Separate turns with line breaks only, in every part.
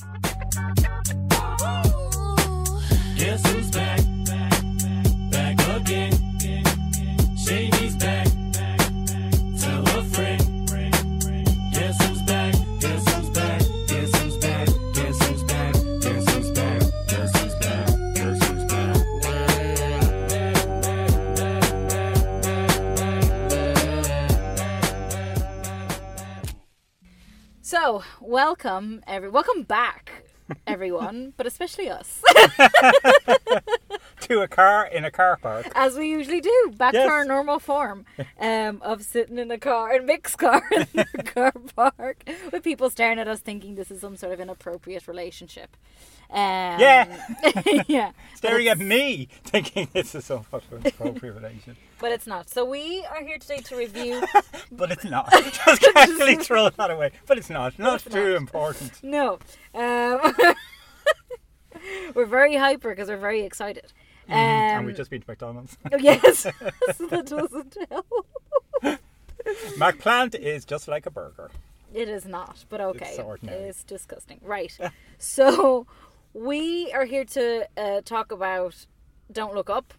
Woo! Welcome every welcome back everyone, but especially us.
to a car in a car park.
As we usually do, back
Yes.
to our normal form um, of sitting in a car, in mixed car in the car park, with people staring at us thinking this is some sort of inappropriate relationship. Um,
Yeah.
yeah.
Staring at me, thinking this is some sort of appropriate relation.
But it's not. So we are here today to review.
But it's not. Just casually throw that away. But it's not. Not
it's
too
not.
important.
no. Um, we're very hyper because we're very excited. Um,
and we've just been to McDonald's.
oh, yes. so that doesn't help.
McPlant is just like a burger.
It is not, but okay.
It's ordinary.
It's disgusting. Right. so we are here to uh, talk about Don't Look Up.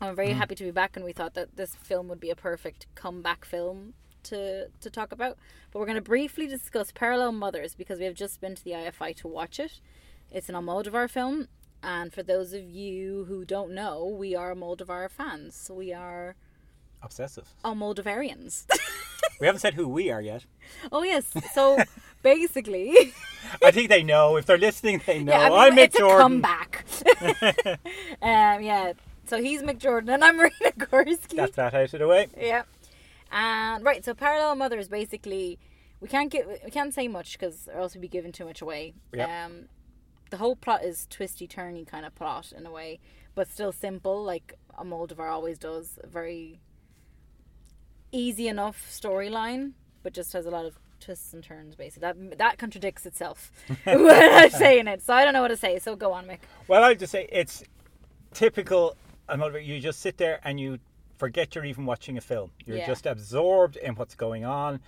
I'm very
Mm-hmm.
happy to be back, and we thought that this film would be a perfect comeback film to to talk about. But we're going to briefly discuss Parallel Mothers because we have just been to the IFI to watch it. It's an Almodovar film, and for those of you who don't know, we are Almodovar fans. We are
Obsessive.
Almodovarians.
We haven't said who we are yet.
oh yes. So basically.
I think they know. If they're listening, they know.
Yeah, I mean,
I'm Mick Jordan.
comeback. um, yeah. So he's Mick Jordan and I'm Marina Gorski.
That's that out of the way.
yeah. And right, so Parallel Mothers basically we can't get we can't say much because or else we'd be giving too much away.
Yep.
Um, the whole plot is twisty turny kind of plot in a way, but still simple like Almodovar always does. Very easy enough storyline, but just has a lot of twists and turns. Basically, that that contradicts itself when I'm saying it. So I don't know what to say. So go on, Mick.
Well, I'll just say it's typical. Uh, Another, you just sit there and you forget you're even watching a film. You're
Yeah.
just absorbed in what's going on,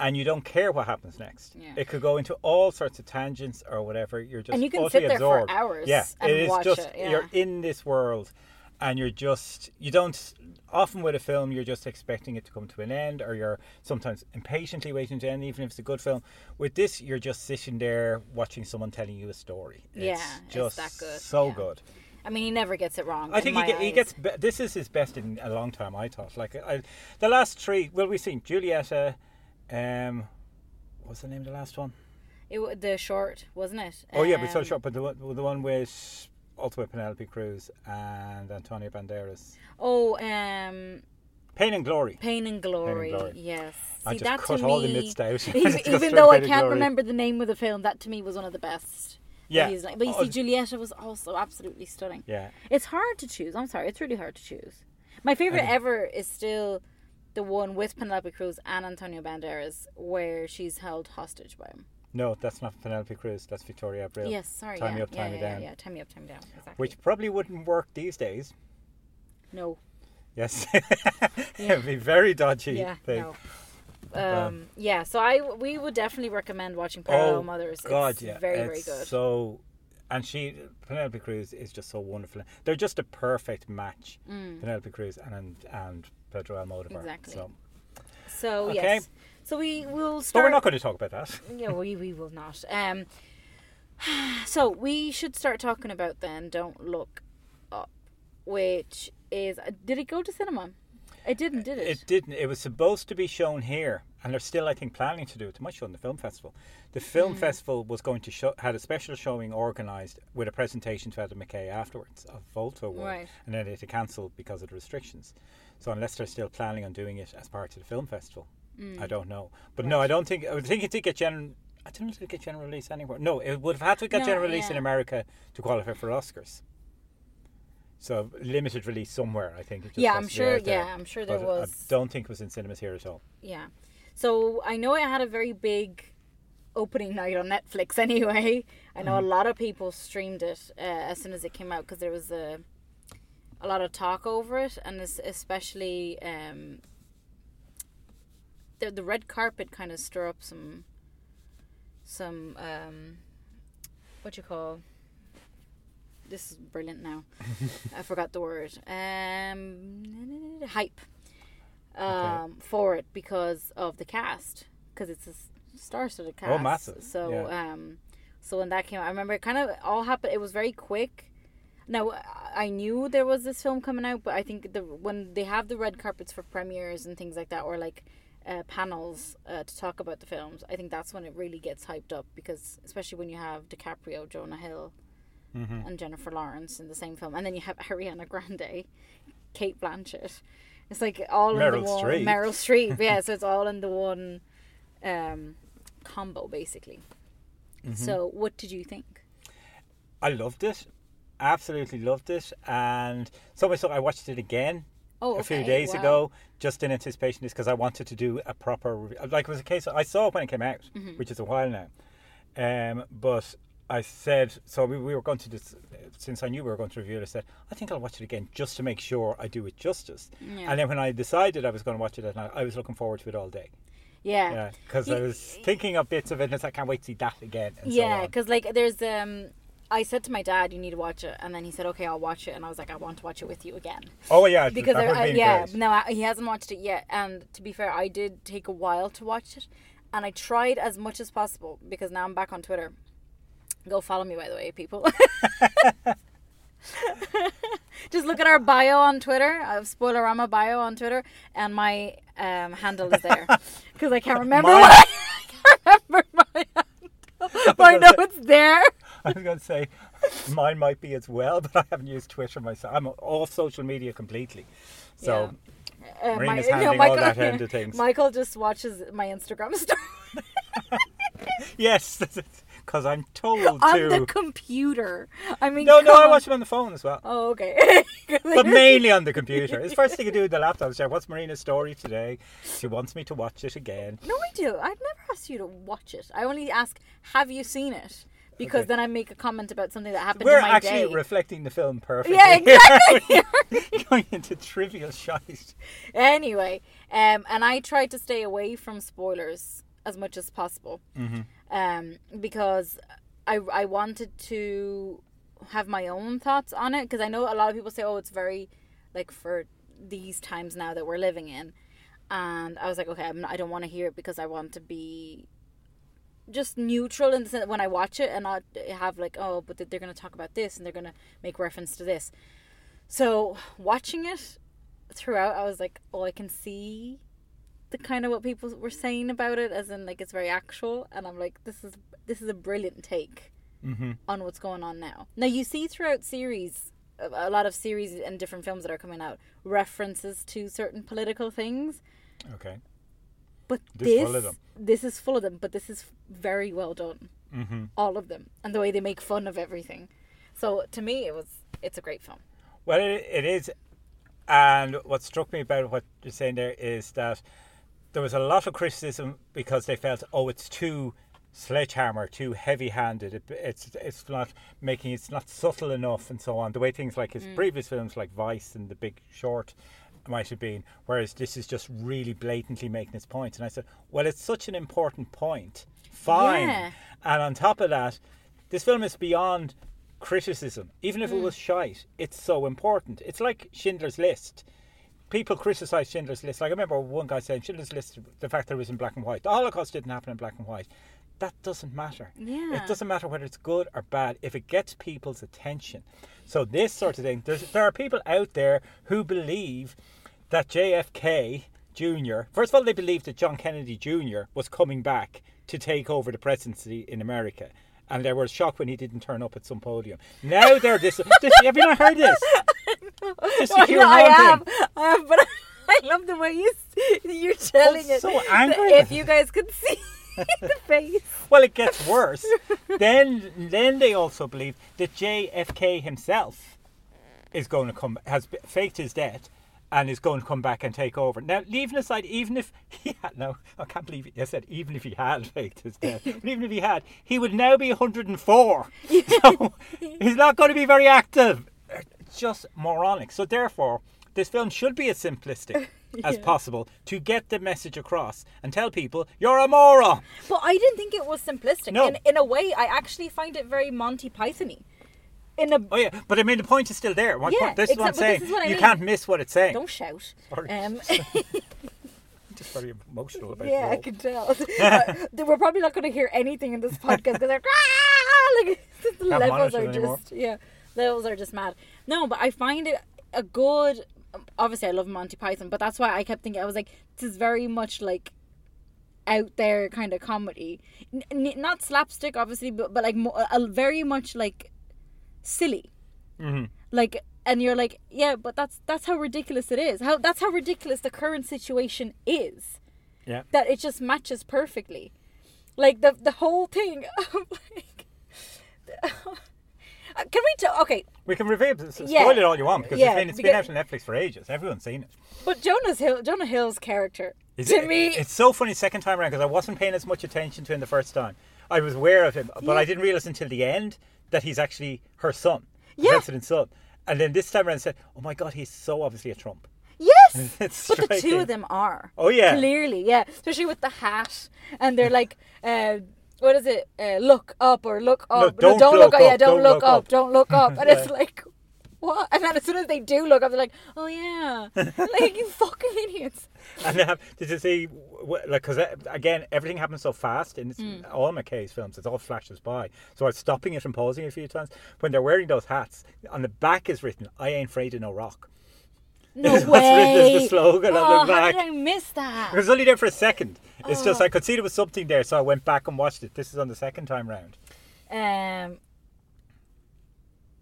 and you don't care what happens next.
Yeah.
It could go into all sorts of tangents or whatever. You're just
And you can sit there for hours
Yeah,
and
it is
watch
just
it, yeah.
you're in this world, and you're just you don't. Often with a film, you're just expecting it to come to an end, or you're sometimes impatiently waiting to end, even if it's a good film. With this, you're just sitting there watching someone telling you a story.
Yeah,
it's
it's
just
that good,
so
yeah.
good.
I mean, he never gets it wrong.
I think he, get, he gets. Be- this is his best in a long time. I thought. Like I, the last three. Well, we've seen Julieta. Um, what's the name of the last one?
It, the short, wasn't it?
Oh yeah, but so
Um,
short. But the one, the one with also with Penelope Cruz and Antonio Banderas.
Oh, um,
Pain and Glory.
Pain and Glory.
Glory.
Yes.
I
See,
just
that
cut
to
all the
me,
myths out.
even, even though I can't remember the name of the film, that to me was one of the best.
Yeah.
he's like, but you
Oh,
see, Julieta was also absolutely stunning.
Yeah.
It's hard to choose. I'm sorry, it's really hard to choose. My favorite ever is still the one with Penelope Cruz and Antonio Banderas, where she's held hostage by him.
No, that's not Penelope Cruz. That's Victoria Abril.
Yes, sorry.
Time
yeah,
me up,
yeah,
tie me
yeah,
down.
Yeah, time me up, time me down. Exactly.
Which probably wouldn't work these days.
no.
Yes. It'd be very dodgy.
Yeah,
thing.
no. Um, yeah, so I we would definitely recommend watching Parallel
Oh,
Mothers.
God,
it's
yeah,
very very good.
So, and she Penelope Cruz is just so wonderful. They're just a perfect match. Penelope Cruz and, and Pedro Almodovar.
Mm. Exactly.
So,
so
okay.
yes, so we will start.
but we're not going to talk about that.
Yeah, we we will not. Um, so we should start talking about then. Don't look up, which is did it go to cinema? It didn't, did it?
It didn't. It was supposed to be shown here, and they're still, I think, planning to do it. It might show in the film festival. The
Mm.
film festival was going to show had a special showing organised with a presentation to Adam McKay afterwards of Volta Award,
Right.
and then it had to cancel because of the restrictions. So unless they're still planning on doing it as part of the film festival,
Mm.
I don't know. But no, I don't think. I think it did get general. I don't know if it get general release anywhere. No, it would have had to get
No,
general release in. America to qualify for Oscars. So limited release somewhere, I think. It just
Yeah, I'm sure-
there.
yeah, I'm sure there
But
was.
I don't think it was in cinemas here at all.
yeah. So I know it had a very big opening night on Netflix. Anyway, I know a lot of people streamed it uh, as soon as it came out because there was a a lot of talk over it, and es- especially um, the the red carpet kind of stir up some some um, what you call. This is brilliant. Now, I forgot the word. Um, hype. Um, for it because of the cast, because it's a star-studded cast.
Oh, massive.
So,
Yeah.
um, so when that came out, I remember it kind of all happened. It was very quick. Now I knew there was this film coming out, but I think the when they have the red carpets for premieres and things like that, or like uh, panels uh, to talk about the films, I think that's when it really gets hyped up because especially when you have DiCaprio, Jonah Hill,
Mm-hmm.
and Jennifer Lawrence in the same film, and then you have Ariana Grande, Cate Blanchett. It's like all in the one.
Streep.
Meryl Streep, yeah. so it's all in the one um, combo basically.
Mm-hmm.
So what did you think?
I loved it. Absolutely loved it. And so much so I watched it again
Oh,
a few days
wow.
ago, just in anticipation of this because I wanted to do a proper like it was a case. I saw it when it came out,
Mm-hmm.
which is a while now. Um, but I said so. We, we were going to this since I knew we were going to review it. I said I think I'll watch it again just to make sure I do it justice.
Yeah.
And then when I decided I was going to watch it at night, I was looking forward to it all day.
Yeah.
Yeah, because I was thinking of bits of it, and I can't wait to see that again. And
Yeah,
so
because like there's um, I said to my dad, "You need to watch it," and then he said, "Okay, I'll watch it," and I was like, "I want to watch it with you again."
Oh yeah,
because I, I, yeah, no, I, he hasn't watched it yet. And to be fair, I did take a while to watch it, and I tried as much as possible because now I'm back on Twitter. Go follow me, by the way, people. Just look at our bio on Twitter. I have Spoilerama bio on Twitter, and my um, handle is there because I can't remember.
Mine-
What I can't remember my handle, but I know it's there.
I was going to say mine might be as well, but I haven't used Twitter myself. I'm off social media completely. So
Uh,
Marina's handling all that end of things.
Michael just watches my Instagram story
yes, because I'm told to.
on
to.
the computer. I mean,
no, no,
come
I watch them on the phone as well.
Oh, okay.
But mainly on the computer. It's the first thing I do with the laptop. Say, what's Marina's story today? She wants me to watch it again.
no, I do. I've never asked you to watch it. I only ask, have you seen it? Because
Okay.
then I make a comment about something that happened
We're
in my
actually
day.
reflecting the film perfectly.
yeah, exactly.
Going into trivial shite.
anyway, um, and I try to stay away from spoilers as much as possible,
Mm-hmm.
um, because I I wanted to have my own thoughts on it because I know a lot of people say, oh, it's very like for these times now that we're living in, and I was like, okay, I'm not, I don't want to hear it because I want to be just neutral in the sense that when I watch it and I have like, oh, but they're going to talk about this and they're going to make reference to this. So watching it throughout, I was like, oh, I can see the kind of what people were saying about it, as in like it's very actual, and I'm like, this is this is a brilliant take
Mm-hmm.
on what's going on now. Now you see throughout series, a lot of series and different films that are coming out, references to certain political things,
Okay.
But
This
this
full of them.
this is full of them, but this is very well done,
Mm-hmm.
all of them, and the way they make fun of everything. So to me, it was it's a great film.
Well, it, it is. And what struck me about what you're saying there is that there was a lot of criticism because they felt, oh, it's too sledgehammer, too heavy-handed. It, it's it's not making it's not subtle enough, and so on. The way things like his previous films, like Vice and The Big Short, might have been. Whereas this is just really blatantly making its point. And I said, well, it's such an important point. Fine.
Yeah.
And on top of that, this film is beyond criticism. Even if it hmm. was shite, it's so important. It's like Schindler's List. People criticise Schindler's List. Like I remember one guy saying Schindler's List, the fact that it was in black and white. The Holocaust didn't happen in black and white. That doesn't matter.
Yeah.
It doesn't matter whether it's good or bad if it gets people's attention. So this sort of thing, there's, there are people out there who believe that JFK Jr. First of all, they believed that John Kennedy Jr. was coming back to take over the presidency in America. And they were shocked when he didn't turn up at some podium. Now they're this. this have you not heard this?
I,
hear
know, I have,
thing.
I have, but I love the way you, you're telling
I'm
it.
so angry
If you guys could see the face.
Well, it gets worse. then, then they also believe that JFK himself is going to come, has faked his death, and is going to come back and take over. Now, leaving aside, even if he had, no, I can't believe it. I said even if he had faked his death, but even if he had, he would now be 104. So he's not going to be very active. Just moronic. So therefore, this film should be as simplistic as
Yeah.
possible to get the message across and tell people you're a moron.
But I didn't think it was simplistic.
No.
In, in a way, I actually find it very Monty Python-y. In a
Oh yeah, but I mean the point is still there. One
Yeah,
point, this is what I'm saying.
this is what I
you
mean.
can't miss what it's saying.
don't shout.
Sorry.
Um,
just very emotional about
yeah. I can tell. Uh, we're probably not going to hear anything in this podcast because they're ah! like the
Can't
levels are
it anymore.
just yeah, levels are just mad. No, but I find it a good. Obviously, I love Monty Python, but that's why I kept thinking I was like, this is very much like out there kind of comedy, N- not slapstick, obviously, but but like mo- a, very much like silly,
Mhm.
like. And you're like, yeah, but that's that's how ridiculous it is. How that's how ridiculous the current situation is
Yeah.
that it just matches perfectly. Like the the whole thing of like Uh, Can we tell okay,
We can review it, spoil
Yeah.
it all you want because
Yeah,
it's been, it's been
because-
out on Netflix for ages. Everyone's seen it.
but Jonah's Hill Jonah Hill's character
Is
to
it-
me
it's so funny second time around because I wasn't paying as much attention to him the first time. I was aware of him, but I didn't realize until the end that he's actually her son,
Yeah.
president's son. And then this time around, I said, "Oh my God, he's so obviously a Trump."
Yes.
It's
but the two of them are.
Oh, yeah.
Clearly, yeah. Especially with the hat and they're like uh what is it? Uh, look up or look up.
don't
don't
look
look up. Yeah, don't,
don't
look,
look
up.
up.
Don't look up. And it's like, what? And then as soon as they do look up, they're like, oh yeah, like you fucking idiots.
And they have, did you see, like, because again, everything happens so fast in
Hmm.
all McKay's films, it's all flashes by. So I was stopping it and pausing a few times. When they're wearing those hats, on the back is written, I ain't afraid of no rock.
No
what's written as the slogan
oh,
on the
How
back.
did I miss that?
It was only there for a second. It's just,
Oh.
I could see there was something there, so I went back and watched it. This is on the second time round.
Um.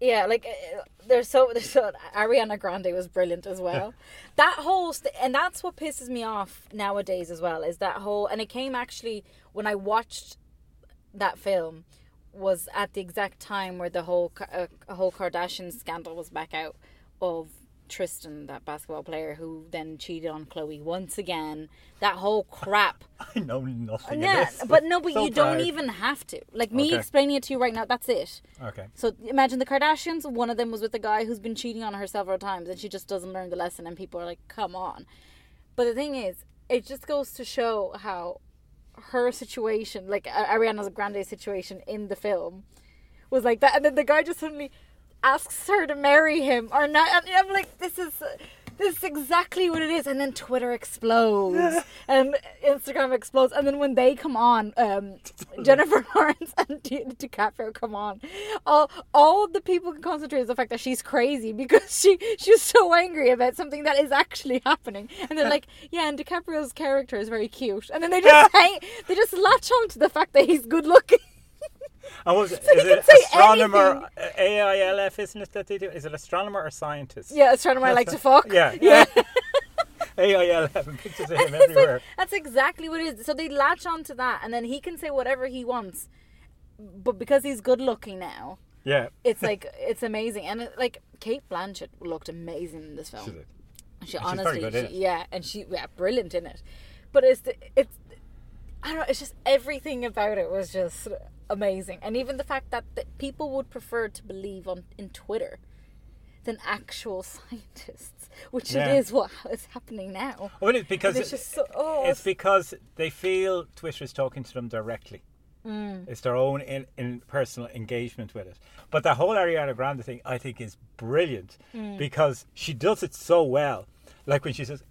Yeah, like uh, there's so there's so Ariana Grande was brilliant as well. that whole st- and that's what pisses me off nowadays as well is that whole and it came actually when I watched that film was at the exact time where the whole uh, whole Kardashian scandal was back out of Tristan, that basketball player who then cheated on Khloé once again. That whole crap.
I know nothing
Yeah,
of this.
but no, but
So
you don't even have to. Like me
Okay.
explaining it to you right now, that's it.
Okay.
So imagine the Kardashians. One of them was with a guy who's been cheating on her several times, and she just doesn't learn the lesson. And people are like, "Come on!" But the thing is, it just goes to show how her situation, like uh, Ariana Grande's situation in the film, was like that. And then the guy just suddenly asks her to marry him or not. And I'm like, this is. This is exactly what it is, and then Twitter explodes, and Instagram explodes, and then when they come on, um, Jennifer Lawrence and Di- DiCaprio come on, all all the people can concentrate is the fact that she's crazy because she she's so angry about something that is actually happening, and they're like, yeah, and DiCaprio's character is very cute, and then they just hang, they just latch on to the fact that he's good looking.
And was?
So
is it astronomer, uh, A I L F, isn't it that they do? Is it astronomer or scientist?
yeah, astronomer I like to fuck.
Yeah.
yeah.
A I L F, pictures of him
It's like-
everywhere.
that's exactly what it is. So they latch on to that, and then he can say whatever he wants, but because he's good looking now,
Yeah.
it's like it's amazing. And it, like Cate Blanchett looked amazing in this film. She honestly, she- yeah, and she yeah, brilliant in it. But it's the, it's I don't know. It's just everything about it was just amazing, and even the fact that, that people would prefer to believe on in Twitter than actual scientists, which
Yeah.
it is what is happening now.
Well, it's because
It's
it-
just so oh,
it's because they feel Twitter is talking to them directly.
Mm.
It's their own in, in personal engagement with it. But the whole Ariana Grande thing, I think, is brilliant
Mm.
because she does it so well. Like when she says,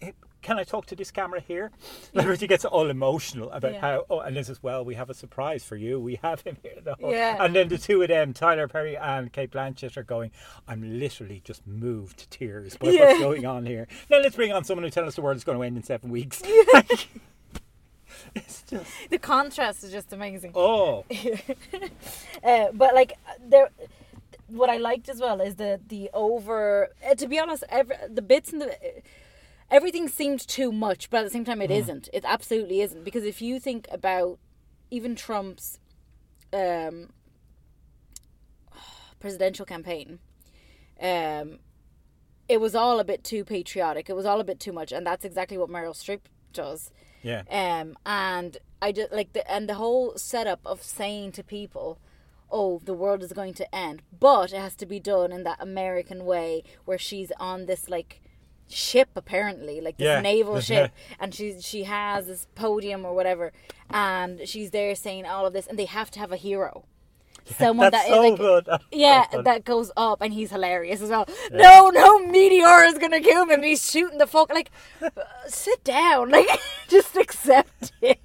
"Can I talk to this camera here?" Like when she gets all emotional about
Yeah.
how. Oh, and this is well, we have a surprise for you. We have him here. The whole,
Yeah.
And then the two of them, Tyler Perry and Cate Blanchett, are going. I'm literally just moved to tears by
Yeah.
what's going on here. Now let's bring on someone who tells us the world is going to end in seven weeks. it's just
the contrast is just amazing.
oh.
Uh, but like there, what I liked as well is the the over. Uh, to be honest, every, the bits in the everything seemed too much, but at the same time, it not It absolutely isn't because if you think about even Trump's um, presidential campaign, um, it was all a bit too patriotic. It was all a bit too much, and that's exactly what Meryl Streep does.
Yeah.
Um, and I just like the and the whole setup of saying to people, "Oh, the world is going to end," but it has to be done in that American way, where she's on this like ship apparently, like this
Yeah.
naval
Yeah.
ship, and she she has this podium or whatever, and she's there saying all of this, and they have to have a hero. Someone that is
so
like,
good. That's
yeah,
so
that goes up, and he's hilarious as well. No, no meteor is gonna kill him. And he's shooting the fuck. Like, uh, sit down. Like, just accept it.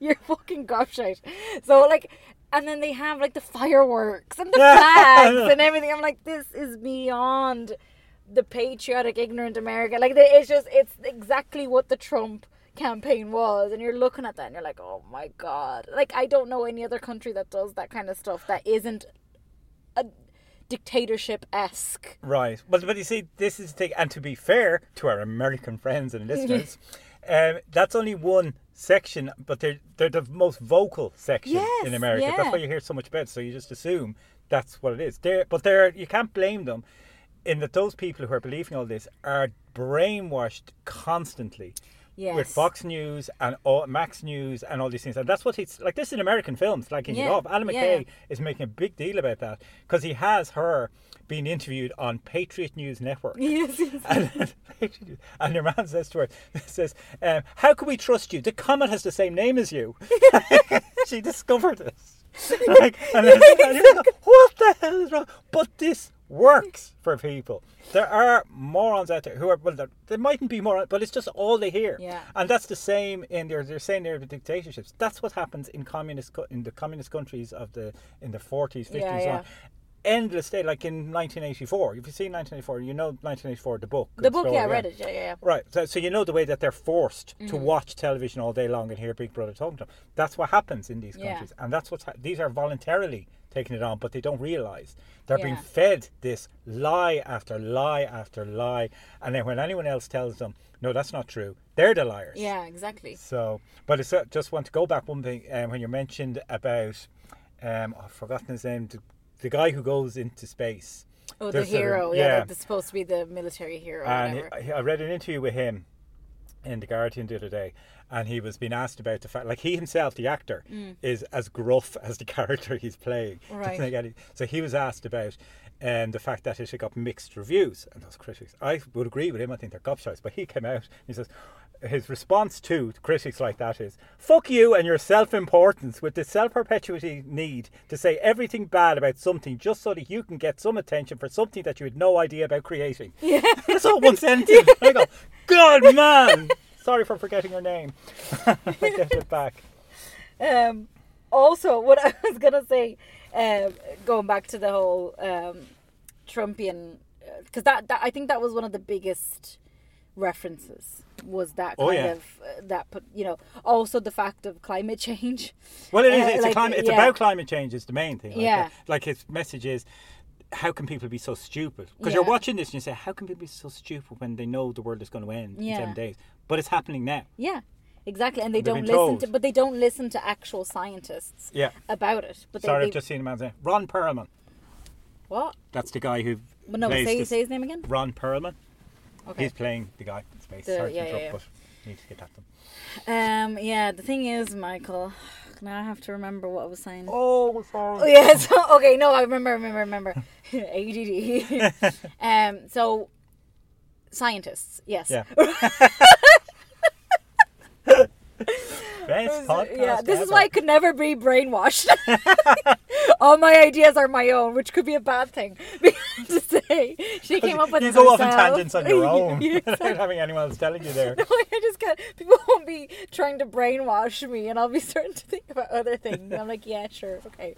You're fucking gobshite. So like, and then they have like the fireworks and the flags and everything. I'm like, this is beyond the patriotic, ignorant America. Like, they- it's just, it's exactly what the Trump campaign was and you're looking at that and you're like oh my god like i don't know any other country that does that kind of stuff that isn't a dictatorship-esque
Right. But but you see, this is the thing. And to be fair to our American friends and listeners, um, that's only one section, but they're they're the most vocal section
Yes,
in America.
yeah.
That's why you hear so much about. It. So you just assume that's what it is. They're, but they're you can't blame them in that those people who are believing all this are brainwashed constantly.
yes
With Fox News and all, Max News and all these things, and that's what he's like. This is an American film, flagging it
Yeah.
Alan
yeah.
McKay is making a big deal about that because he has her being interviewed on Patriot News Network.
yes, yes.
And, and your man says to her, says, um, "How can we trust you? The comet has the same name as you." she discovered this. Like, and then, and like, what the hell is wrong? But this works for people. There are morons out there who are well, there, mightn't be morons, but it's just all they hear.
Yeah.
And that's the same in their. They're saying there the dictatorships. That's what happens in communist co- in the communist countries of the in the forties, fifties,
Yeah, yeah.
on. Endless day, like in 1984. If you've seen 1984, you know 1984, the book.
the book
story,
yeah i read it yeah yeah, yeah.
Right, so, so you know the way that they're forced to
Mm-hmm.
watch television all day long and hear Big Brother talking to them. That's what happens in these countries, and that's what's ha- these are voluntarily taking it on, but they don't realise they're being fed this lie after lie after lie, and then when anyone else tells them, "No, that's not true," they're the liars.
yeah exactly
So, but I just want to go back one thing um, when you mentioned about, um, I've forgotten his name, the, the guy who goes into space.
oh the
There's a-
hero yeah,
yeah.
that's supposed to be the military hero or
And
whatever.
I read an interview with him in the Guardian the other day, and he was being asked about the fact, like he himself, the actor, is as gruff as the character he's playing.
Right.
any- So he was asked about um, the fact that it got mixed reviews, and those critics. I would agree with him. I think they're gobshites. But he came out. and He says. His response to critics like that is, "Fuck you and your self-importance with the self-perpetuating need to say everything bad about something just so that you can get some attention for something that you had no idea about creating." Yeah, that's all one sentence. I go, "Good man." Sorry for forgetting your name. I get it back.
Um, also, what I was gonna say, um, going back to the whole um, Trumpian, because that, that I think that was one of the biggest references was that
Oh,
kind
yeah.
of uh, that you know also the fact of climate change.
Well, it is.
Uh,
It's,
like,
climate, it's
yeah.
about climate change. Is the main thing. Like,
Yeah.
uh, like his message is, how can people be so stupid? Because you're watching this and you say, how can people be so stupid when they know the world is going to end in
Yeah.
seven days? But it's happening now.
Yeah, exactly, and they
They've
don't
been
listen
told.
to, but they don't listen to actual scientists
Yeah.
about it. But
Sorry,
they,
I've just seen a man say Ron Perlman.
what?
That's the guy who.
But no,
plays
say,
this-
say his name again.
Ron Perlman.
Okay.
He's playing the guy in space.
The-
Sorry to
yeah, yeah,
interrupt,
yeah.
but need to get at them.
Um, yeah, the thing is, Michael. Now I have to remember what I was saying.
Oh, sorry.
Oh, yeah, so okay, no, I remember, remember, remember. ADD. um, so scientists, yes.
Yeah. Best podcast
Yeah, this is why I could never be brainwashed. All my ideas are my own, which could be a bad thing. to say she came up with
you go off on
herself.
tangents on your own
Yeah,
without having anyone else telling you there.
No, I just can't. People won't be trying to brainwash me, and I'll be starting to think about other things. I'm like, yeah, sure, okay.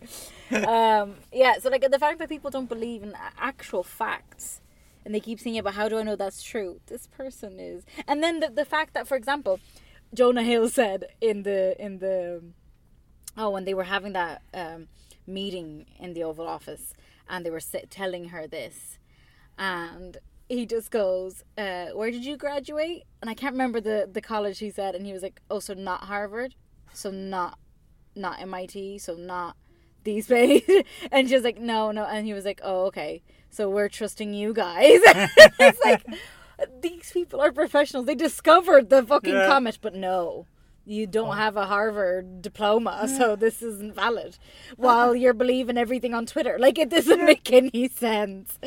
Um, yeah, so like the fact that people don't believe in actual facts, and they keep saying, yeah, but how do I know that's true? This person is, and then the the fact that, for example, Jonah Hill said in the in the oh when they were having that um, meeting in the Oval Office, and they were telling her this, and he just goes, uh, "Where did you graduate?" And I can't remember the the college he said, and he was like, "Oh, so not Harvard, so not not MIT, so not these places." and she was like, "No, no," and he was like, "Oh, okay, so we're trusting you guys." it's like these people are professionals. They discovered the fucking
Yeah.
comet, but no. you don't
Oh.
have a Harvard diploma, so this isn't valid. While you're believing everything on Twitter, like it doesn't make any sense.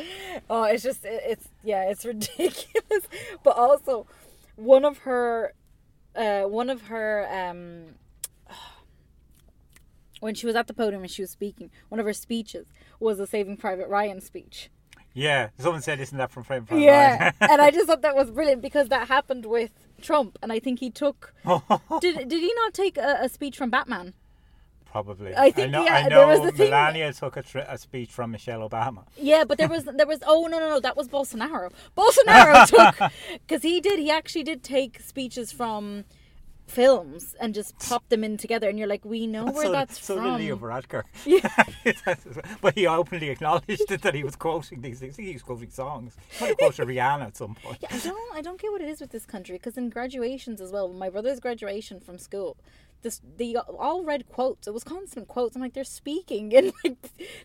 Oh, it's just it- it's yeah, it's ridiculous. But also, one of her, uh, one of her um. When she was at the podium and she was speaking, one of her speeches was a Saving Private Ryan speech.
Yeah, someone said, "Isn't that from Frame
Yeah,
Ryan?"
and I just thought that was brilliant because that happened with Trump, and I think he took. did did he not take a, a speech from Batman?
Probably.
I think,
know,
yeah,
I
there
know
was the thing-
Melania took a, tr- a speech from Michelle Obama.
Yeah, but there was there was oh no no no that was Bolsonaro. Bolsonaro took because he did he actually did take speeches from films and just pop them in together, and you're like, we know where
so,
that's
so
from.
did Leo Varadkar.
Yeah.
but he openly acknowledged it, that he was quoting these things. He was quoting songs. He might have Rihanna at some point.
Yeah, I don't I don't get what it is with this country because in graduations as well, my brother's graduation from school, this they all read quotes. It was constant quotes. I'm like, they're speaking in like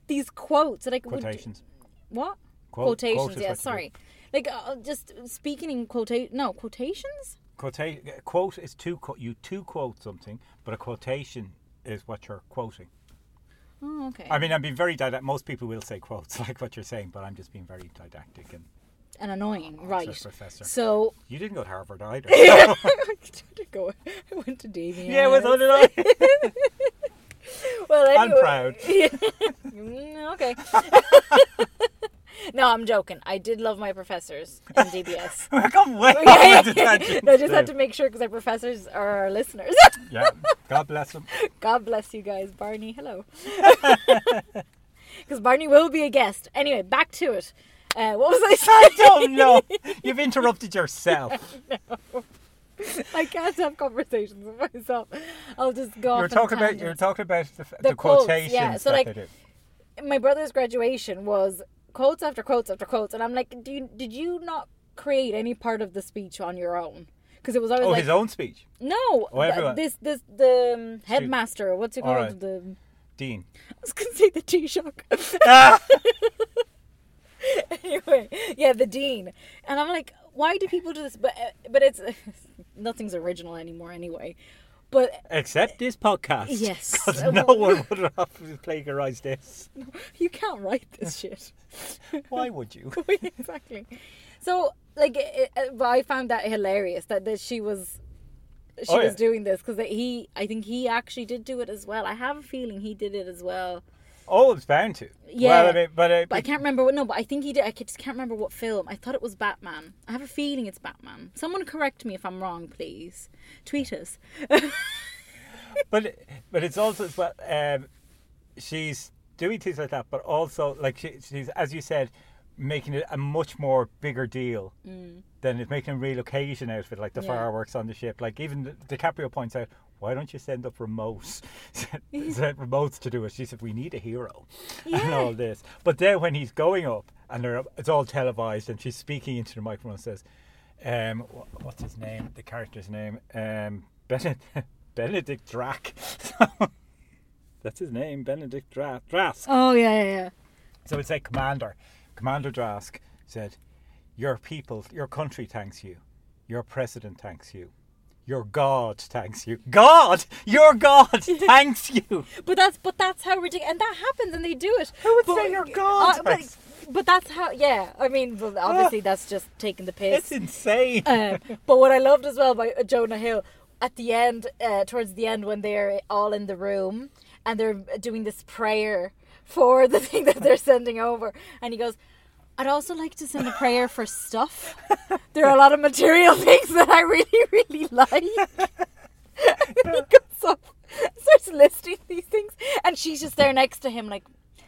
these quotes. Like would-
Quotations.
what?
Quote-
quotations.
quote
yeah,
what
sorry. Like uh, just speaking in quotation. No quotations.
Quota- quote is to quote you to quote something, but a quotation is what you're quoting.
Oh, okay.
I mean, I'm being very didactic. Most people will say quotes like what you're saying, but I'm just being very didactic. And
and annoying, right?
Professor.
So
you didn't go to Harvard either.
I didn't go. I went to Davy.
yeah, well, so did I.
Well,
I'm proud.
Mm, okay. No, I'm joking. I did love my professors in DBS.
I come way
Yeah, yeah. no, I just had to make sure because our professors are our listeners.
Yeah, God bless them.
God bless you guys, Barney. Hello. Because Barney will be a guest. Anyway, back to it. Uh, what was I
I
saying?
don't know. You've interrupted yourself.
I can't have conversations with myself. I'll just go.
You were
off
talking about
you're
talking about the, the,
The quotes,
quotations
yeah. So, like, my brother's graduation was quotes after quotes after quotes, and I'm like, do you, did you not create any part of the speech on your own? Because it was always
Oh,
like,
his own speech.
no,
Oh, everyone.
this this the um, headmaster. What's it called?
right.
The
Dean.
I was gonna say the Taoiseach.
Ah!
anyway, yeah, the dean, and I'm like, why do people do this? But uh, but it's nothing's original anymore anyway. But
Except this podcast.
Yes.
Because uh, no one would have plagiarized this.
you can't write this shit.
Why would you?
exactly. So, like, it, it, uh, but I found that hilarious that, that she was she
Oh,
was
yeah.
doing this because he, I think he actually did do it as well. I have a feeling he did it as well,
Oh, it's bound to.
Yeah.
Well, I mean, but, uh,
but I can't remember what. No, but I think he did. I just can't remember what film. I thought it was Batman. I have a feeling it's Batman. Someone correct me if I'm wrong, please. Tweet us.
but but it's also as well. Um, she's doing things like that, but also like she, she's as you said, making it a much more bigger deal than it's making a real occasion out of it, like the
Yeah.
fireworks on the ship. Like even the, DiCaprio points out, why don't you send up remotes, send remotes to do it? She said we need a hero and all this. But then when he's going up and they're, it's all televised, and she's speaking into the microphone, and says, um, wh- what's his name? The character's name, um, Benedict, Benedict Drac. That's his name, Benedict Dra- Drask.
Oh yeah, yeah, yeah.
So it's like Commander. Commander Drask said, Your people, your country thanks you. Your president thanks you. Your God thanks you. God! Your God thanks you!
But that's but that's how ridiculous, and that happens, and they do it.
Who would
But-
say your God
Uh, but, but that's how. Yeah, I mean, well, obviously that's just taking the piss.
It's insane.
Um, but what I loved as well by Jonah Hill at the end, uh, towards the end, when they're all in the room and they're doing this prayer for the thing that they're sending over, and he goes. I'd also like to send a prayer for stuff. There are a lot of material things that I really, really like. and he goes up, starts listing these things, and she's just there next to him, like,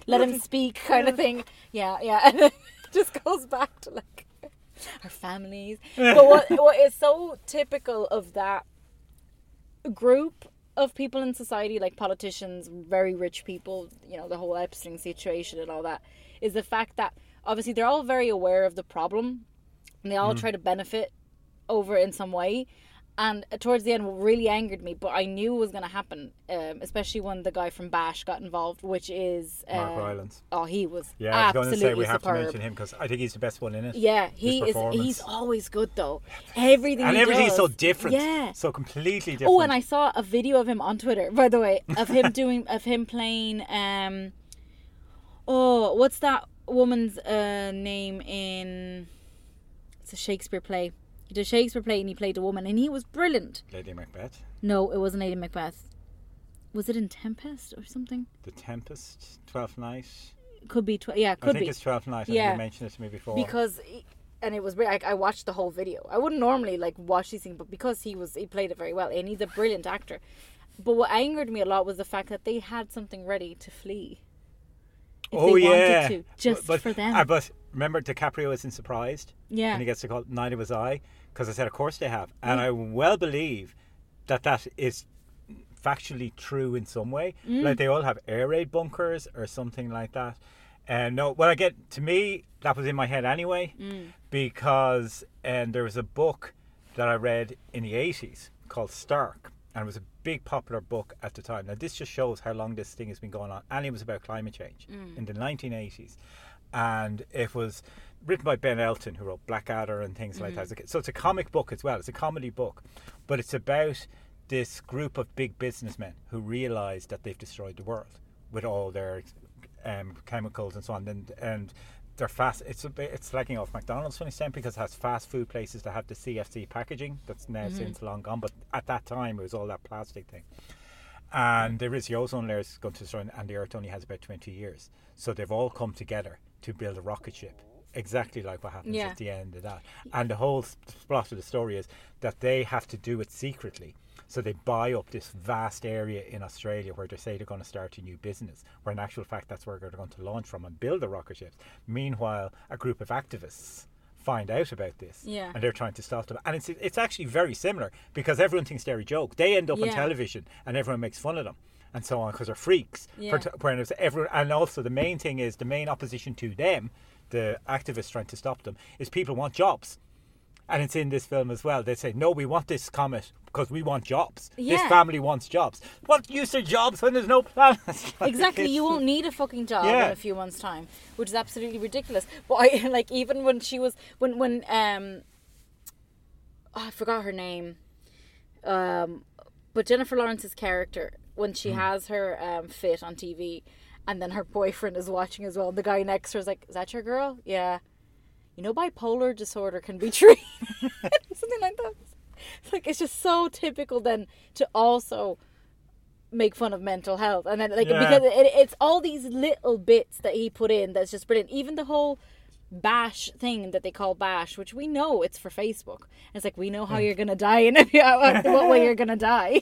let him speak, kind of thing. Yeah, yeah, and it just goes back to like our families. But what what is so typical of that group of people in society, like politicians, very rich people, you know, the whole Epstein situation and all that, is the fact that obviously they're all very aware of the problem and they all try to benefit over in some way. and towards the end, what really angered me, but I knew it was going to happen, um, especially when the guy from Bash got involved, which is uh,
Mark Rylance.
Oh, he was
Yeah, I was going
absolutely
to say we have
superb.
to mention him because I think he's the best one in it.
Yeah, he is. He's always good though. Everything
and
he
everything's
does.
so different.
Yeah.
So completely different.
Oh, and I saw a video of him on Twitter, by the way, of him doing of him playing. Um, oh, what's that woman's uh, name in? It's a Shakespeare play. He did a Shakespeare play and he played a woman, and he was brilliant.
Lady Macbeth,
No, it wasn't Lady Macbeth. Was it in Tempest or something?
The Tempest, Twelfth Night.
Could be. Tw- yeah, could be.
I think
be.
it's Twelfth Night.
Yeah.
you mentioned it to me before.
because he- and it was like I watched the whole video. I wouldn't normally like watch these things, but because he was he played it very well and he's a brilliant actor. But what angered me a lot was the fact that they had something ready to flee. If
oh
they
yeah,
wanted to, just
but,
for them.
uh, but remember, DiCaprio isn't surprised
yeah,
And he gets to call. Neither was I, because I said, of course they have, and I well believe that that is factually true in some way.
Mm.
Like they all have air raid bunkers or something like that. And no, well, I get to me that was in my head anyway,
Mm.
because um, there was a book that I read in the eighties called Stark, and it was a big popular book at the time. Now this just shows how long this thing has been going on, and it was about climate change in the nineteen eighties, and it was written by Ben Elton, who wrote Blackadder and things like that. So it's a comic book as well. It's a comedy book, but it's about this group of big businessmen who realise that they've destroyed the world with all their um, chemicals and so on, and and they're fast. It's a bit, it's slagging off McDonald's to an extent because it has fast food places that have the CFC packaging that's now mm-hmm. since long gone. But at that time, it was all that plastic thing. And there is the ozone layer is going to destroy, and the Earth only has about twenty years. So they've all come together to build a rocket ship, exactly like what happens
Yeah.
at the end of that. And the whole plot of the story is that they have to do it secretly. So they buy up this vast area in Australia where they say they're going to start a new business, where in actual fact that's where they're going to launch from and build the rocket ships. Meanwhile, a group of activists find out about this
Yeah.
and they're trying to stop them. And it's it's actually very similar because everyone thinks they're a joke. They end up on television and everyone makes fun of them and so on because they're freaks.
Yeah.
For t- whereas everyone, and also the main thing is the main opposition to them, the activists trying to stop them, is people want jobs. And it's in this film as well. They say, no, we want this comet because we want jobs. This family wants jobs. What use are jobs when there's no planet? Like,
exactly. You won't need a fucking job
Yeah.
in a few months' time, which is absolutely ridiculous. But I like even when she was when when um oh, I forgot her name, um, but Jennifer Lawrence's character when she has her um fit on TV, and then her boyfriend is watching as well. The guy next to her is like, "Is that your girl?" Yeah. You know, bipolar disorder can be treated, something like that. It's like it's just so typical then to also make fun of mental health and then like
Yeah.
because it, it's all these little bits that he put in that's just brilliant even the whole bash thing that they call bash which we know it's for facebook it's like we know how you're gonna die and if you what way you're gonna die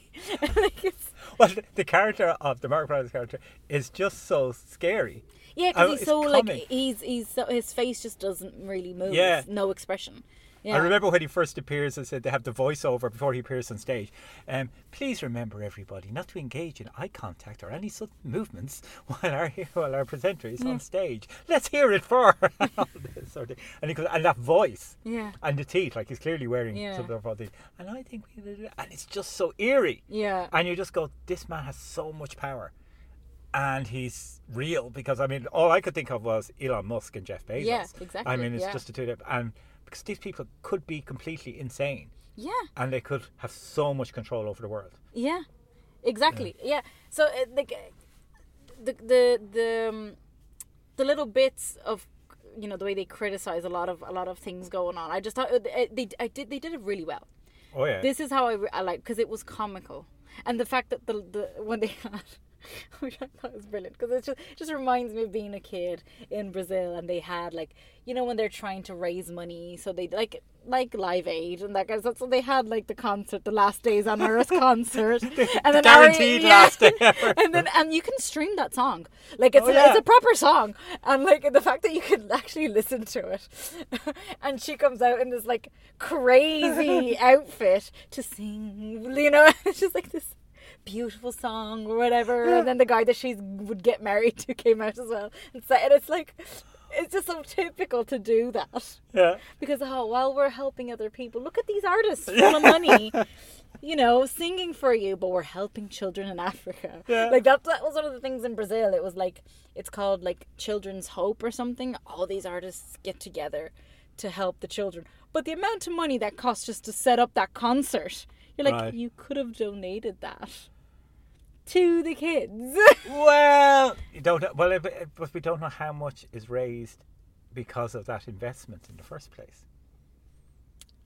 like it's,
Well, the- character of the Mark Brothers character is just so scary.
Yeah
Oh,
because he's
it's
so like he's he's so, his face just doesn't really move
Yeah.
no expression yeah
I remember when he first appears, I said they have the voiceover before he appears on stage. Um, please remember, everybody, not to engage in eye contact or any sudden movements while our while our presenter is on stage. Let's hear it for sort of thing. And he goes, and that voice
yeah
and the teeth, like he's clearly wearing
Yeah.
something of these. And I think we. And it's just so eerie.
yeah
And you just go, this man has so much power. And he's real because I mean, all I could think of was Elon Musk and Jeff Bezos.
Yeah, exactly,
I mean, it's
yeah.
just a two them. And because these people could be completely insane
yeah
and they could have so much control over the world.
Yeah, exactly. Yeah. So uh, like the the the um, the little bits of you know the way they criticize a lot of a lot of things going on. I just thought uh, they they I did they did it really well.
Oh, yeah.
This is how I, I like because it was comical, and the fact that the the when they had. Which I thought was brilliant because it just just reminds me of being a kid in Brazil and they had like you know when they're trying to raise money so they like like Live Aid and that kind of stuff so they had like the concert the Last Days on Earth concert. And then
Guaranteed
Ari-
last day ever.
and then and you can stream that song. Like it's
Oh,
a,
yeah.
it's a proper song. And like the fact that you can actually listen to it. And she comes out in this like crazy outfit to sing you know? It's just like this beautiful song or whatever and then the guy that she would get married to came out as well and, so, and it's like it's just so typical to do that.
Yeah.
Because oh, while we're helping other people, look at these artists full of money, you know, singing for you, but we're helping children in Africa.
Yeah.
Like that, that was one of the things in Brazil. It was like it's called like Children's Hope or something. All these artists get together to help the children, but the amount of money that costs just to set up that concert, you're like,
Right.
you could have donated that to the kids.
Well, you don't. know- Well, but we don't know how much is raised because of that investment in the first place.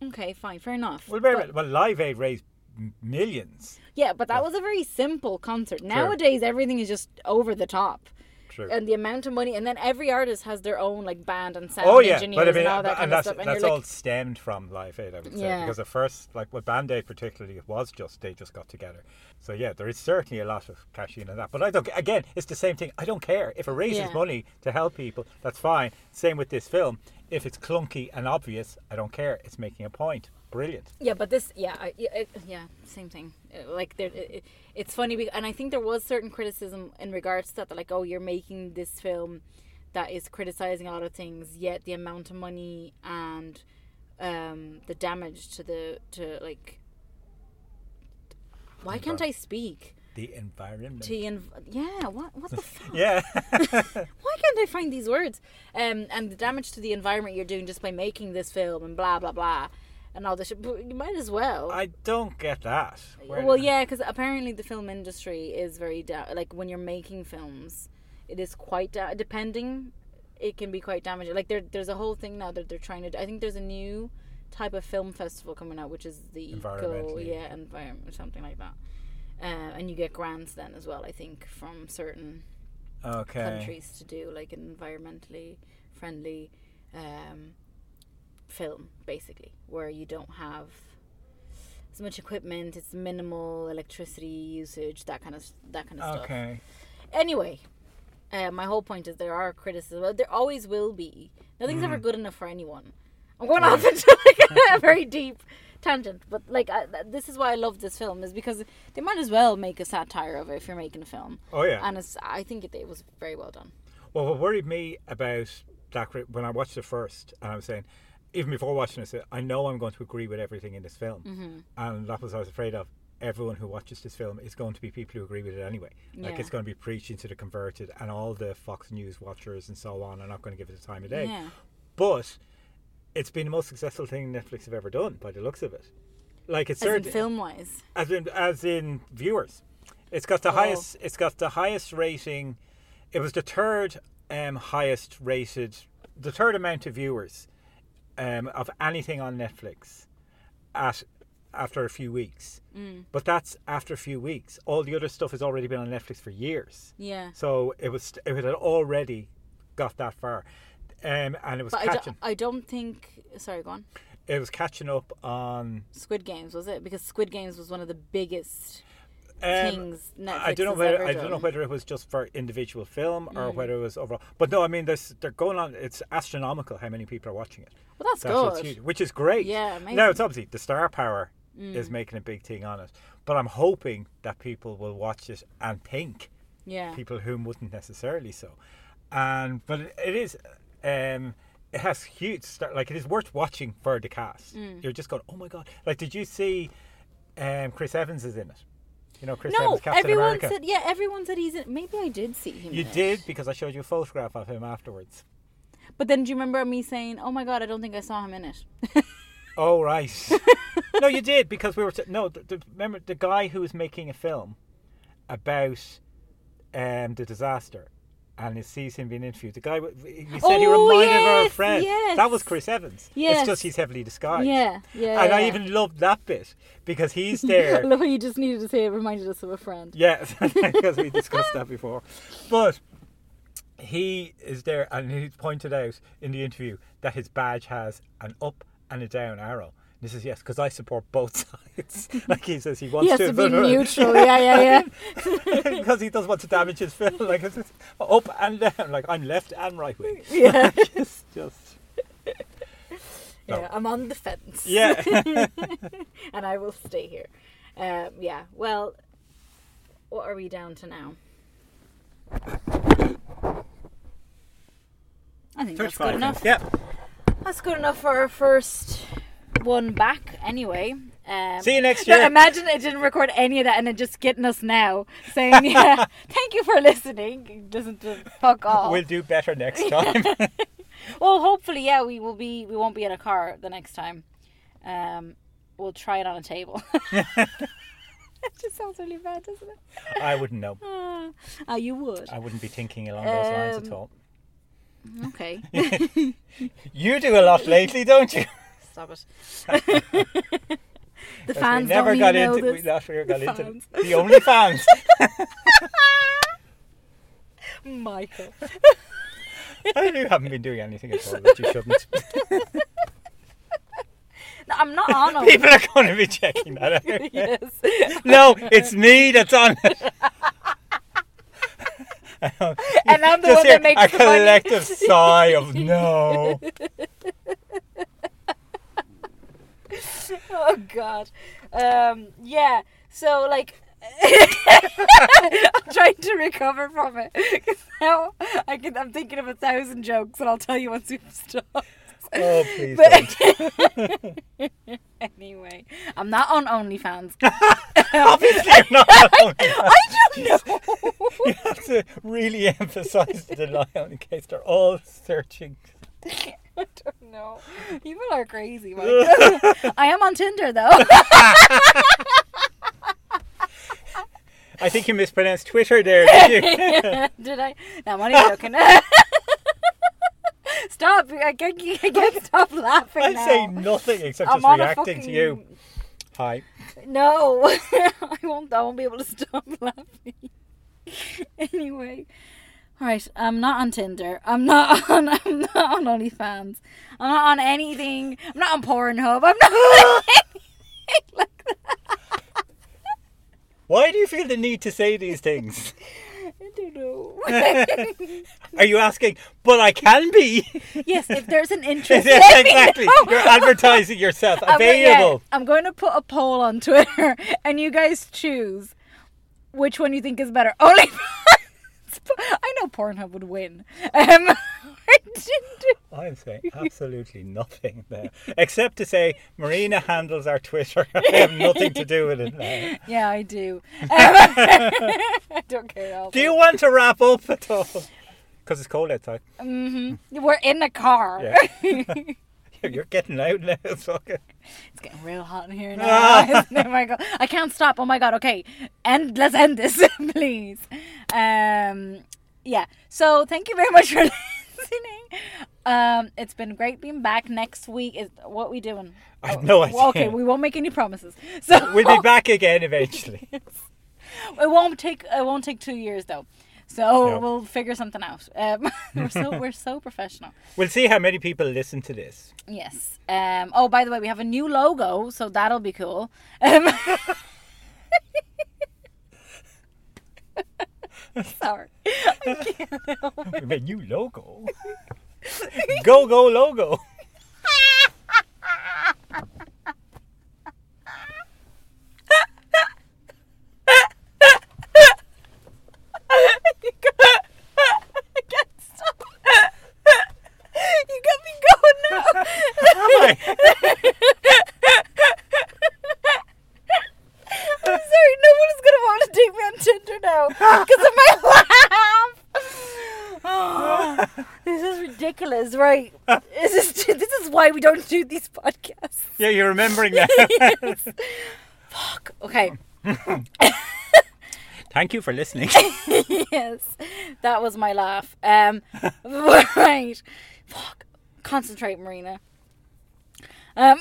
okay, fine, fair enough.
Well, very
But-
well, Live Aid raised millions.
Yeah, but that was a very simple concert. Nowadays, everything is just over the top.
True.
And the amount of money, and then every artist has their own like band and sound
Oh yeah,
engineers
but I mean,
and all that kind
that's
of stuff. And
that's all
like,
stemmed from Live Aid, I would say,
Yeah.
because at first, like with Band Aid particularly, it was just they just got together. So yeah, there is certainly a lot of cash in on that. But I don't. Again, it's the same thing. I don't care if it raises
Yeah.
money to help people. That's fine. Same with this film. If it's clunky and obvious, I don't care. It's making a point. Brilliant.
yeah, but this, yeah, I, it, yeah, same thing. Uh, Like there, it, it- it's funny, be- and I think there was certain criticism in regards to that. that, Like, oh, you're making this film that is criticizing a lot of things, yet the amount of money and um, the damage to the to like. Why can't I speak?
The environment.
To inv- yeah, what what the fuck?
yeah.
why can't I find these words? Um, and the damage to the environment you're doing just by making this film and blah blah blah, and all this. Shit. But you might as well.
I don't get that. Where-
well, yeah, because apparently the film industry is very da- like when you're making films, it is quite da- depending. It can be quite damaging. Like there, there's a whole thing now that they're trying to. do. I think there's a new type of film festival coming out, which is the eco, yeah, environment or something like that. Uh, and you get grants then as well. I think from certain
Okay.
countries to do like an environmentally friendly um, film, basically, where you don't have as much equipment. It's minimal electricity usage, that kind of that kind of stuff.
Okay.
Anyway, uh, my whole point is there are criticisms. There always will be. Nothing's
Mm.
ever good enough for anyone. I'm going off into like a very deep tangent, but like I, this is why I love this film is because they might as well make a satire of it if you're making a film,
Oh yeah.
and it's I think it, it was very well done.
Well, what worried me about Black Ri- when I watched it first, and I was saying, even before watching it, I know I'm going to agree with everything in this film,
Mm-hmm.
and that was what I was afraid of. Everyone who watches this film is going to be people who agree with it anyway. Like
Yeah.
it's going to be preaching to the converted, and all the Fox News watchers and so on are not going to give it the time of day.
Yeah.
But it's been the most successful thing Netflix have ever done by the looks of it. Like it's
As in film wise.
as in as in viewers. It's got the
Oh.
highest. It's got the highest rating. It was the third um, highest rated, the third amount of viewers um, of anything on Netflix at after a few weeks.
Mm.
But that's after a few weeks. All the other stuff has already been on Netflix for years.
Yeah.
So it was it had already got that far, um, and it was
But I
catching.
don't, I don't think. Sorry, go on.
It was catching up on.
Squid Games was it? Because Squid Games was one of the biggest
Um,
things Netflix
I don't know whether I don't know whether it was just for individual film or
Mm.
whether it was overall. But no, I mean, there's they're going on. It's astronomical how many people are watching it.
Well, that's,
what's
good.
huge, which is great.
Yeah, amazing. Mm.
it's obviously the star power is making a big thing on it, but I'm hoping that people will watch it and think
Yeah.
people who wouldn't necessarily so. And but it, it is. Um, it has huge star, like it is worth watching for the cast.
Mm.
You're just going, oh my god! Like, did you see? Um, Chris Evans is in it. You know, Chris
No,
Evans, Captain
everyone
America.
said yeah. Everyone said he's in. Maybe I did see him.
You
in it.
did because I showed you a photograph of him afterwards.
But then do you remember me saying, "Oh my god, I don't think I saw him in it."
Oh right. no, you did because we were. T- no, the, the, remember the guy who was making a film about um, the disaster, and he sees him being interviewed. The guy he said he
Oh,
reminded of our
yes,
friend.
yes.
That was Chris Evans.
Yes.
It's just he's heavily disguised.
yeah, yeah.
And I even loved that bit because he's
I
there.
love how you just needed to say it reminded us of a friend.
Yeah, because we discussed that before. But he is there, and he pointed out in the interview that his badge has an up and a down arrow. He says, "Yes, because I support both sides." like he says, he wants
He
to,
to be neutral. Yeah, yeah, yeah.
because he doesn't want to damage his film. Like it's up and down. Like I'm left and right wing.
Yeah.
It's just No.
Yeah, I'm on the fence.
yeah.
and I will stay here. Um, yeah. Well, what are we down to now? I think that's good enough.
Yeah.
That's good enough for our first one back. Anyway. Um,
See you next year.
imagine it didn't record any of that and then just getting us now saying, yeah, thank you for listening. Doesn't fuck off.
We'll do better next time.
Well, hopefully, yeah, we will be. We won't be in a car the next time. Um, we'll try it on a table. it just sounds really bad, doesn't it?
I wouldn't know.
Ah, ah, you would.
I wouldn't be thinking along those lines at
Um,
all.
Okay,
You do a lot lately, don't you?
Stop it. the fans
we never got
even know
into
this.
we got
The
into
fans.
the only fans.
Michael.
I you haven't been doing anything at all that you shouldn't.
No, I'm not on 'em.
People are going to be checking that out.
yes.
No, it's me that's on it.
And I'm the
Just
one that makes
a collective sigh of no.
Oh God. Um. Yeah. So like. I'm trying to recover from it now I can, I'm thinking of a thousand jokes, and I'll tell you once we've stopped.
Oh, please.
But anyway, I'm not on OnlyFans.
Obviously, you're not on
I don't know.
You have to really emphasise the line in case they're all searching.
I don't know. People are crazy. Mike. I am on Tinder though.
I think you mispronounced Twitter there, did you?
Did I? No, I'm only joking. stop! I can't, I can't stop laughing
I
now.
say nothing except
I'm
just reacting to you. Hi.
No, I won't. I won't be able to stop laughing. anyway, all right. I'm not on Tinder. I'm not on. I'm not on OnlyFans. I'm not on anything. I'm not on Pornhub. I'm not on anything like that.
Why do you feel the need to say these things?
I don't know.
Are you asking, but I can be?
yes, if there's an interest,
Yes, exactly. You're advertising yourself.
I'm
Available.
I'm going to put a poll on Twitter, and you guys choose which one you think is better. Only I know Pornhub would win. Um.
I'm saying absolutely nothing there. Except to say, Marina handles our Twitter. I have nothing to do with it now.
Yeah, I do. Um, I don't care.
Do you want to wrap up at all? Because it's cold outside.
hmm We're in the car.
Yeah. You're getting out now. It's.
It's getting real hot in here now. oh my god, I can't stop. Oh my god. Okay, and let's end this, please. Um, yeah. So thank you very much for listening. Um, it's been great being back. Next week is what we doing?
I have no idea.
Okay, we won't make any promises. So
We'll be back again eventually.
It won't take. It won't take two years though. So we'll figure something out. Um, we're so we're so professional.
We'll see how many people listen to this.
Yes. Um. Oh, by the way, we have a new logo, so that'll be cool. Um, sorry. I can't help it.
We have a new logo. go, go, logo.
You got- I can't stop. You got me going now.
Am I?
I'm sorry, no one is gonna want to take me on Tinder now because of my laugh. Oh, this is This is this is why we don't do these podcasts.
Yeah, you're remembering that.
Fuck. Okay.
Thank you for listening.
yes, that was my laugh. Um, right. Fuck. Concentrate, Marina. Um,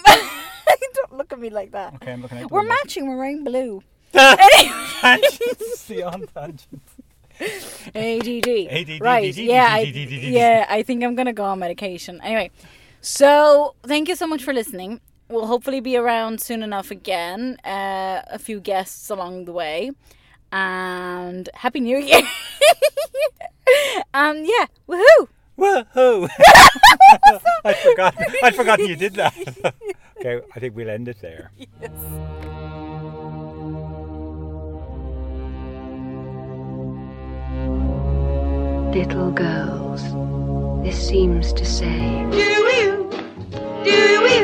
don't look at me like that.
Okay, I'm looking at
We're matching. We're wearing blue.
Tangents beyond tangents.
ADD. Right. Yeah. I, yeah. I think I'm gonna go on medication. Anyway, so thank you so much for listening. We'll hopefully be around soon enough again. Uh, a few guests along the way, and happy New Year. um. Yeah. Woohoo.
Woohoo! I'd forgotten. I'd forgotten you did that. okay, I think we'll end it there.
Little girls This seems to say,
Do you? Do